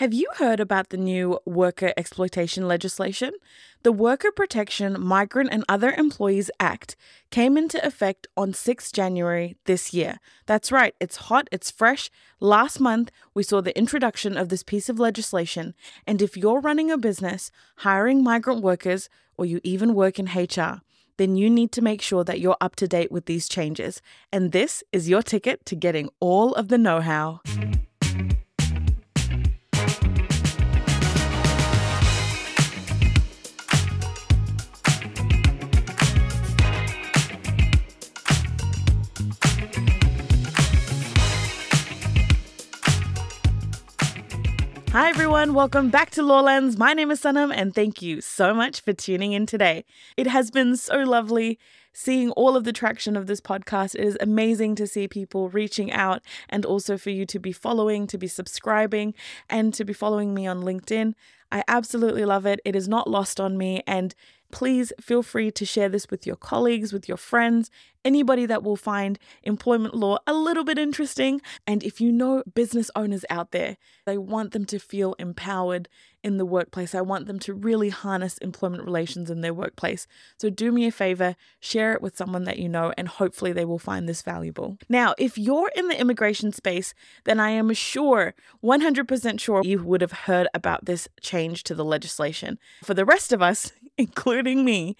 Have you heard about the new worker exploitation legislation? The Worker Protection Migrant and Other Employees Act came into effect on 6 January this year. That's right, it's hot, it's fresh. Last month, we saw the introduction of this piece of legislation, and if you're running a business, hiring migrant workers, or you even work in HR, then you need to make sure that you're up to date with these changes. And this is your ticket to getting all of the know how. Hi, everyone. Welcome back to Law Lenz. My name is Sanam, and thank you so much for tuning in today. It has been so lovely seeing all of the traction of this podcast. It is amazing to see people reaching out and also for you to be following, to be subscribing, and to be following me on LinkedIn. I absolutely love it. It is not lost on me. And please feel free to share this with your colleagues, with your friends, anybody that will find employment law a little bit interesting. And if you know business owners out there, they want them to feel empowered in the workplace. I want them to really harness employment relations in their workplace. So do me a favor, share it with someone that you know, and hopefully they will find this valuable. Now, if you're in the immigration space, then I am sure, 100% sure, you would have heard about this change to the legislation. For the rest of us, including me,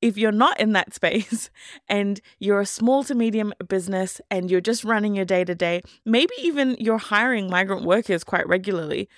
if you're not in that space and you're a small to medium business and you're just running your day to day, maybe even you're hiring migrant workers quite regularly,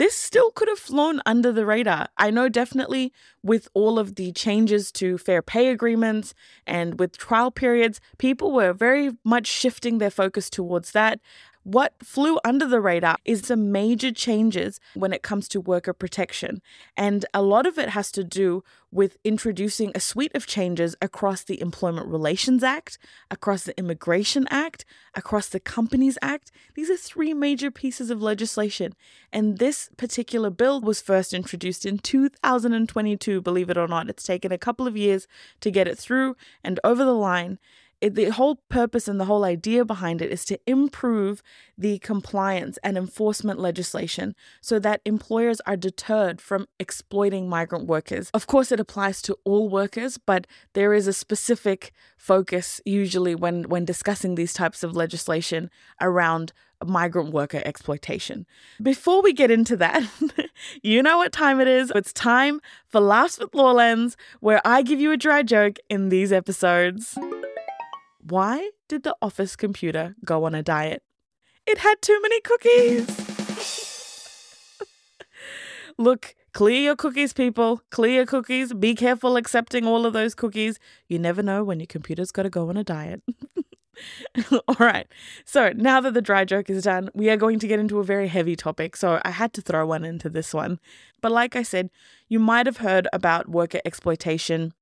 this still could have flown under the radar. I know definitely with all of the changes to fair pay agreements and with trial periods, people were very much shifting their focus towards that. What flew under the radar is some major changes when it comes to worker protection. And a lot of it has to do with introducing a suite of changes across the Employment Relations Act, across the Immigration Act, across the Companies Act. These are three major pieces of legislation. And this particular bill was first introduced in 2022, believe it or not. It's taken a couple of years to get it through and over the line it, the whole purpose and the whole idea behind it is to improve the compliance and enforcement legislation so that employers are deterred from exploiting migrant workers. Of course, it applies to all workers, but there is a specific focus usually when, when discussing these types of legislation around migrant worker exploitation. Before we get into that, you know what time it is. It's time for Laughs with Law Lenz, where I give you a dry joke in these episodes. Why did the office computer go on a diet? It had too many cookies. Look, clear your cookies, people. Clear your cookies. Be careful accepting all of those cookies. You never know when your computer's got to go on a diet. all right. So now that the dry joke is done, we are going to get into a very heavy topic. So I had to throw one into this one. But like I said, you might have heard about worker exploitation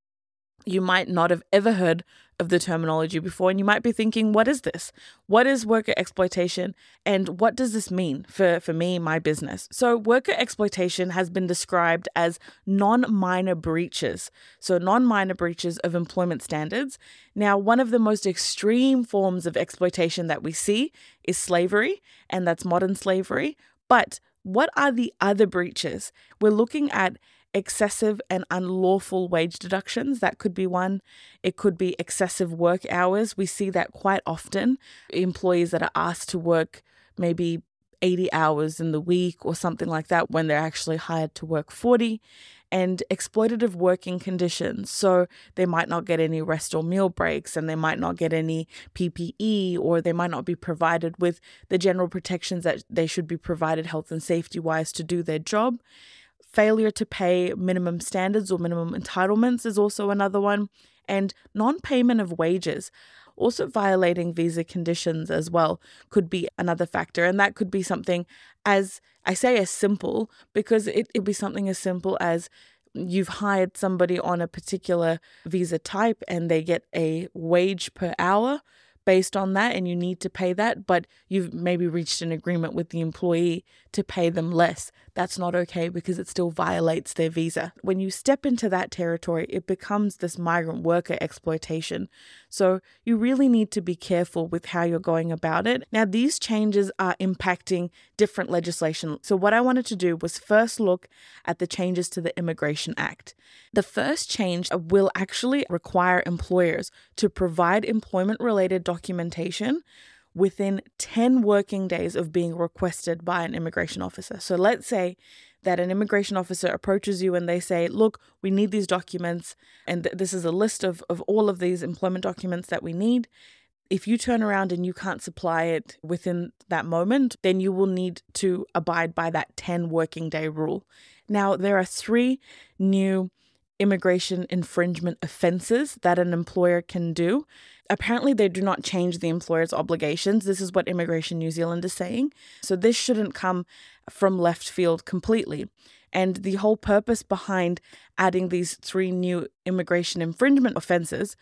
you might not have ever heard of the terminology before, and you might be thinking, what is this? What is worker exploitation? And what does this mean for, for me, my business? So, worker exploitation has been described as non minor breaches. So, non minor breaches of employment standards. Now, one of the most extreme forms of exploitation that we see is slavery, and that's modern slavery. But what are the other breaches? We're looking at excessive and unlawful wage deductions. That could be one. It could be excessive work hours. We see that quite often. Employees that are asked to work maybe 80 hours in the week or something like that when they're actually hired to work 40 and exploitative working conditions. So they might not get any rest or meal breaks and they might not get any PPE or they might not be provided with the general protections that they should be provided health and safety wise to do their job. Failure to pay minimum standards or minimum entitlements is also another one, and non payment of wages. Also, violating visa conditions as well could be another factor. And that could be something as I say, as simple, because it could be something as simple as you've hired somebody on a particular visa type and they get a wage per hour based on that and you need to pay that, but you've maybe reached an agreement with the employee to pay them less. That's not okay because it still violates their visa. When you step into that territory, it becomes this migrant worker exploitation. So you really need to be careful with how you're going about it. Now, these changes are impacting different legislation. So, what I wanted to do was first look at the changes to the Immigration Act. The first change will actually require employers to provide employment related documentation within 10 working days of being requested by an immigration officer. So let's say that an immigration officer approaches you and they say, Look, we need these documents, and th- this is a list of, of all of these employment documents that we need. If you turn around and you can't supply it within that moment, then you will need to abide by that 10 working day rule. Now, there are three new immigration infringement offenses that an employer can do. Apparently, they do not change the employer's obligations. This is what Immigration New Zealand is saying. So, this shouldn't come from left field completely. And the whole purpose behind adding these three new immigration infringement offenses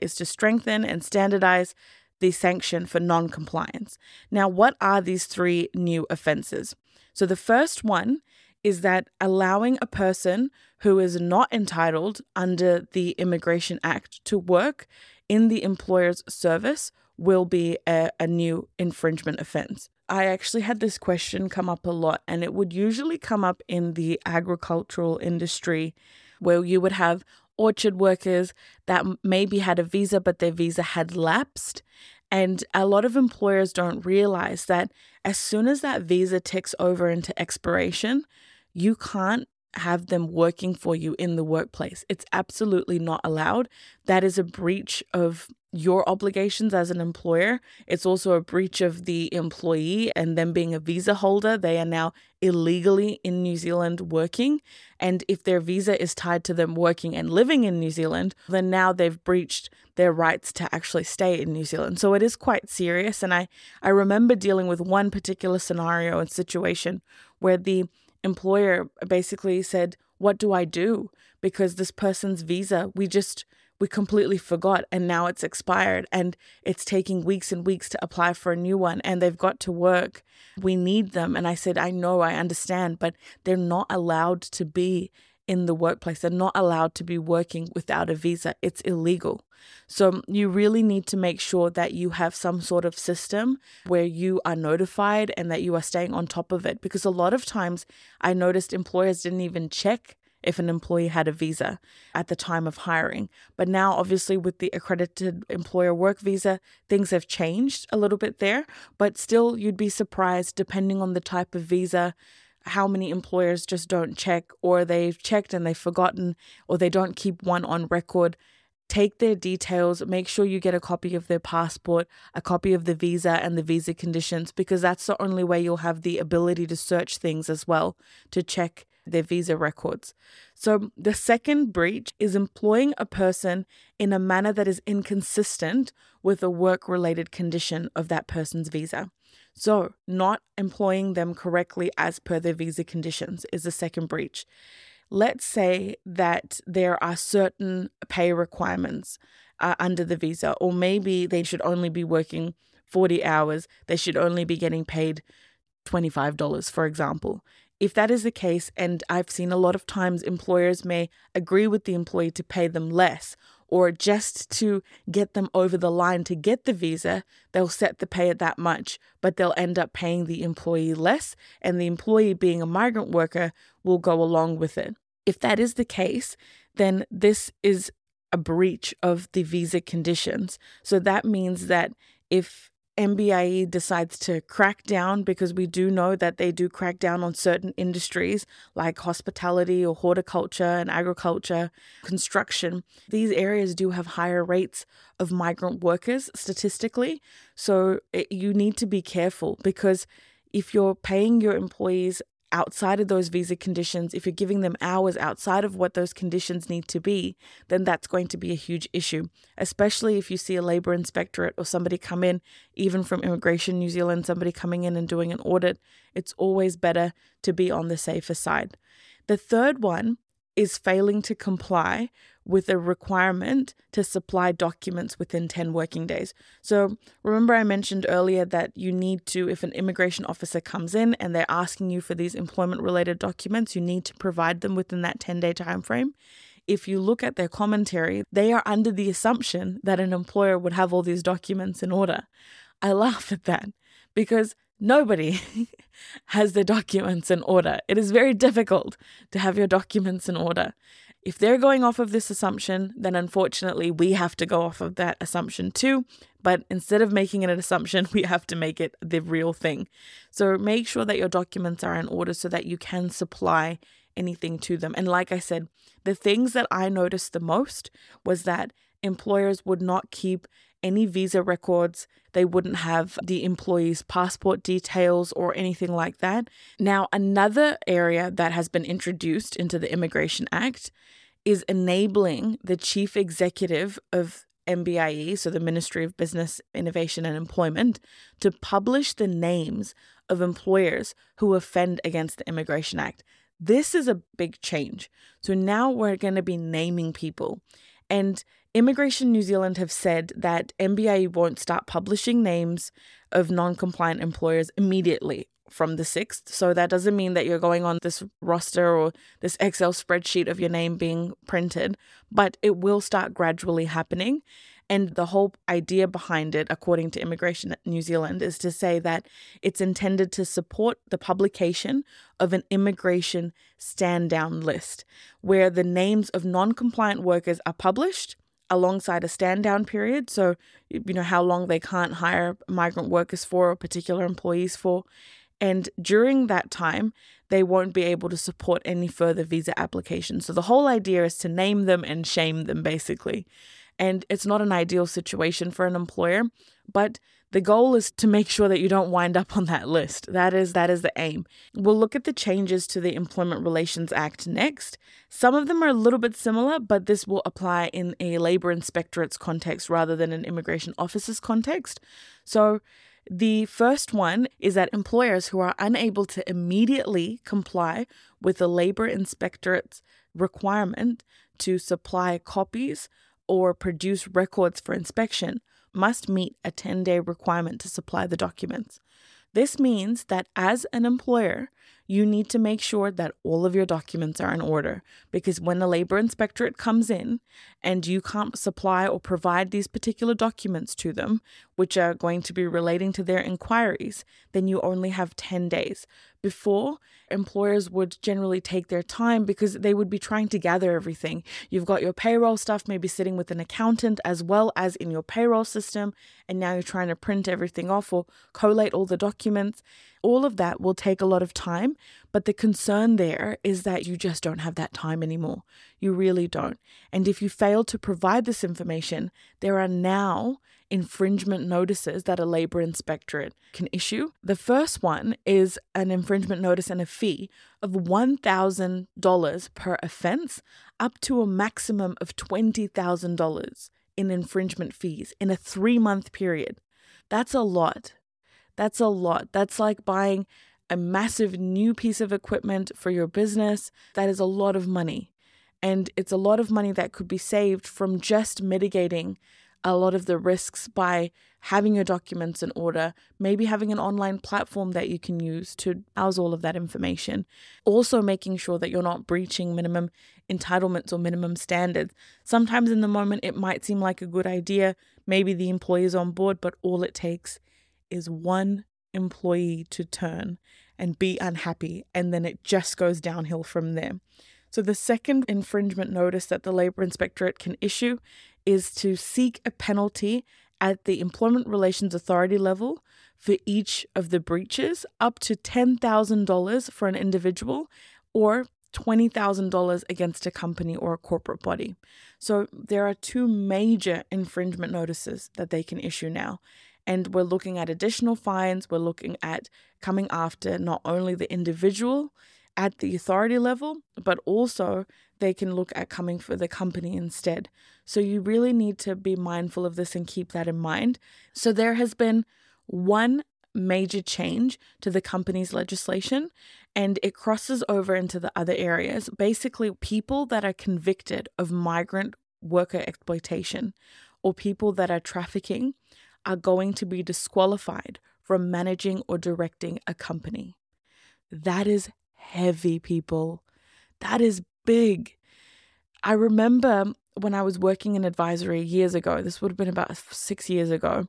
is to strengthen and standardize the sanction for non compliance. Now, what are these three new offenses? So, the first one is that allowing a person who is not entitled under the Immigration Act to work in the employer's service will be a, a, new infringement offense. I actually had this question come up a lot, and it would usually come up in the agricultural industry where you would have orchard workers that maybe had a visa, but their visa had lapsed. And a lot of employers don't realize that as soon as that visa ticks over into expiration, you can't have them working for you in the workplace. It's absolutely not allowed. That is a breach of your obligations as an employer. It's also a breach of the employee and them being a visa holder. They are now illegally in New Zealand working. And if their visa is tied to them working and living in New Zealand, then now they've breached their rights to actually stay in New Zealand. So it is quite serious. And I, I remember dealing with one particular scenario and situation where the employer basically said, What do I do? Because this person's visa, we just, we completely forgot and now it's expired and it's taking weeks and weeks to apply for a new one and they've got to work. We need them. And I said, I know, I understand, but they're not allowed to be in the workplace. They're not allowed to be working without a visa. It's illegal. So you really need to make sure that you have some sort of system where you are notified and that you are staying on top of it. Because a lot of times I noticed employers didn't even check if an employee had a visa at the time of hiring. But now, obviously, with the accredited employer work visa, things have changed a little bit there. But still, you'd be surprised depending on the type of visa how many employers just don't check or they've checked and they've forgotten or they don't keep one on record. Take their details, make sure you get a copy of their passport, a copy of the visa and the visa conditions, because that's the only way you'll have the ability to search things as well to check their visa records. So, the second breach is employing a person in a manner that is inconsistent with a work related condition of that person's visa. So, not employing them correctly as per their visa conditions is the second breach. Let's say that there are certain pay requirements uh, under the visa, or maybe they should only be working 40 hours, they should only be getting paid $25, for example. If that is the case, and I've seen a lot of times employers may agree with the employee to pay them less or just to get them over the line to get the visa, they'll set the pay at that much, but they'll end up paying the employee less, and the employee, being a migrant worker, will go along with it. If that is the case, then this is a breach of the visa conditions. So that means that if MBIE decides to crack down because we do know that they do crack down on certain industries like hospitality or horticulture and agriculture, construction. These areas do have higher rates of migrant workers statistically. So it, you need to be careful because if you're paying your employees outside of those visa conditions, if you're giving them hours outside of what those conditions need to be, then that's going to be a huge issue, especially if you see a labor inspectorate or somebody come in, even from Immigration New Zealand, somebody coming in and doing an audit. It's always better to be on the safer side. The third one is failing to comply with a requirement to supply documents within 10 working days. So, remember, I mentioned earlier that you need to, if an immigration officer comes in and they're asking you for these employment related documents, you need to provide them within that 10 day time frame. If you look at their commentary, they are under the assumption that an employer would have all these documents in order. I laugh at that because nobody has their documents in order. It is very difficult to have your documents in order. If they're going off of this assumption, then unfortunately we have to go off of that assumption too. But instead of making it an assumption, we have to make it the real thing. So make sure that your documents are in order so that you can supply anything to them. And like I said, the things that I noticed the most was that employers would not keep any visa records. They wouldn't have the employee's passport details or anything like that. Now, another area that has been introduced into the Immigration Act is enabling the chief executive of MBIE, so the Ministry of Business, Innovation and Employment, to publish the names of employers who offend against the Immigration Act. This is a big change. So now we're going to be naming people. And Immigration New Zealand have said that MBIE won't start publishing names of non compliant employers immediately from the 6th. So that doesn't mean that you're going on this roster or this Excel spreadsheet of your name being printed, but it will start gradually happening. And the whole idea behind it, according to Immigration New Zealand, is to say that it's intended to support the publication of an immigration stand down list where the names of non compliant workers are published alongside a stand down period. So, you know, how long they can't hire migrant workers for or particular employees for. And during that time, they won't be able to support any further visa applications. So, the whole idea is to name them and shame them, basically. And it's not an ideal situation for an employer, but the goal is to make sure that you don't wind up on that list. That is that is the aim. We'll look at the changes to the Employment Relations Act next. Some of them are a little bit similar, but this will apply in a labor inspectorate's context rather than an immigration officer's context. So the first one is that employers who are unable to immediately comply with the labor inspectorate's requirement to supply copies or produce records for inspection must meet a 10 day requirement to supply the documents. This means that as an employer, you need to make sure that all of your documents are in order because when the labor inspectorate comes in and you can't supply or provide these particular documents to them, which are going to be relating to their inquiries, then you only have 10 days. Before, employers would generally take their time because they would be trying to gather everything. You've got your payroll stuff maybe sitting with an accountant as well as in your payroll system, and now you're trying to print everything off or collate all the documents. All of that will take a lot of time, but the concern there is that you just don't have that time anymore. You really don't. And if you fail to provide this information, there are now infringement notices that a labour inspectorate can issue. The first one is an infringement notice and a fee of $1,000 per offence, up to a maximum of $20,000 in infringement fees in a three month period. That's a lot. That's a lot. That's like buying a massive new piece of equipment for your business. That is a lot of money. And it's a lot of money that could be saved from just mitigating a lot of the risks by having your documents in order, maybe having an online platform that you can use to house all of that information. Also, making sure that you're not breaching minimum entitlements or minimum standards. Sometimes in the moment, it might seem like a good idea. Maybe the employee is on board, but all it takes is one employee to turn and be unhappy, and then it just goes downhill from there. So, the second infringement notice that the Labour Inspectorate can issue is to seek a penalty at the Employment Relations Authority level for each of the breaches, up to $10,000 for an individual or $20,000 against a company or a corporate body. So there are two major infringement notices that they can issue now. And we're looking at additional fines, we're looking at coming after not only the individual at the authority level, but also they can look at coming for the company instead. So you really need to be mindful of this and keep that in mind. So there has been one major change to the company's legislation and it crosses over into the other areas. Basically, people that are convicted of migrant worker exploitation or people that are trafficking are going to be disqualified from managing or directing a company. That is heavy, people. That is big. I remember when I was working in advisory years ago, this would have been about six years ago,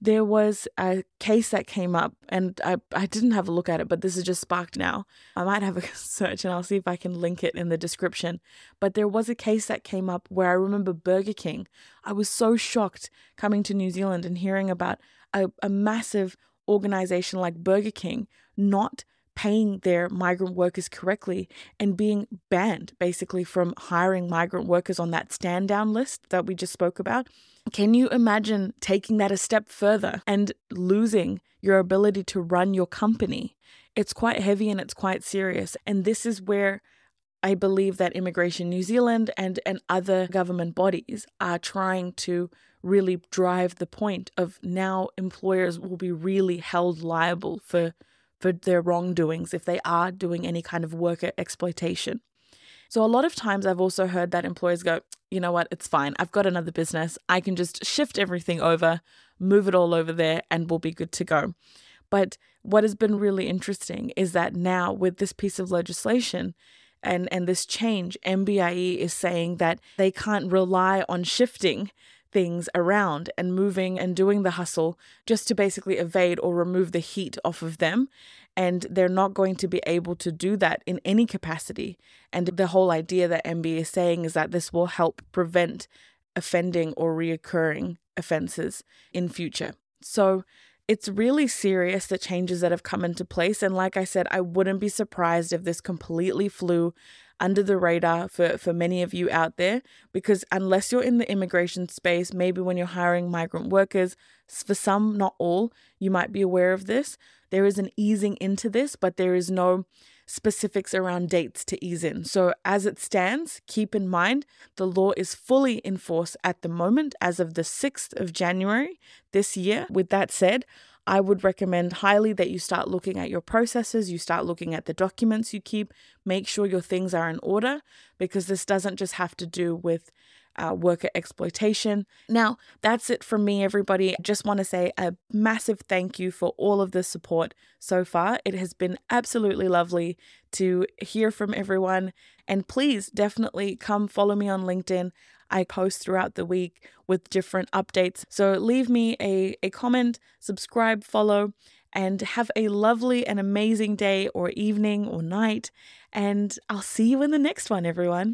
there was a case that came up, and I, I didn't have a look at it, but this is just sparked now. I might have a search and I'll see if I can link it in the description. But there was a case that came up where I remember Burger King. I was so shocked coming to New Zealand and hearing about a, a massive organization like Burger King not paying their migrant workers correctly and being banned basically from hiring migrant workers on that stand down list that we just spoke about. Can you imagine taking that a step further and losing your ability to run your company? It's quite heavy and it's quite serious. And this is where I believe that Immigration New Zealand and, and other government bodies are trying to really drive the point of now employers will be really held liable for for their wrongdoings if they are doing any kind of worker exploitation. So, a lot of times I've also heard that employers go, you know what, it's fine. I've got another business. I can just shift everything over, move it all over there, and we'll be good to go. But what has been really interesting is that now, with this piece of legislation, and, and this change, MBIE is saying that they can't rely on shifting things around and moving and doing the hustle just to basically evade or remove the heat off of them. And they're not going to be able to do that in any capacity. And the whole idea that MB is saying is that this will help prevent offending or reoccurring offenses in future. So it's really serious the changes that have come into place. And like I said, I wouldn't be surprised if this completely flew under the radar for, for many of you out there because unless you're in the immigration space, maybe when you're hiring migrant workers, for some, not all, you might be aware of this. There is an easing into this, but there is no specifics around dates to ease in. So, as it stands, keep in mind the law is fully in force at the moment as of the 6th of January this year. With that said, I would recommend highly that you start looking at your processes, you start looking at the documents you keep, make sure your things are in order because this doesn't just have to do with uh, worker exploitation. Now, that's it from me, everybody. I just want to say a massive thank you for all of the support so far. It has been absolutely lovely to hear from everyone. And please definitely come follow me on LinkedIn. I post throughout the week with different updates. So leave me a, a comment, subscribe, follow, and have a lovely and amazing day or evening or night. And I'll see you in the next one, everyone.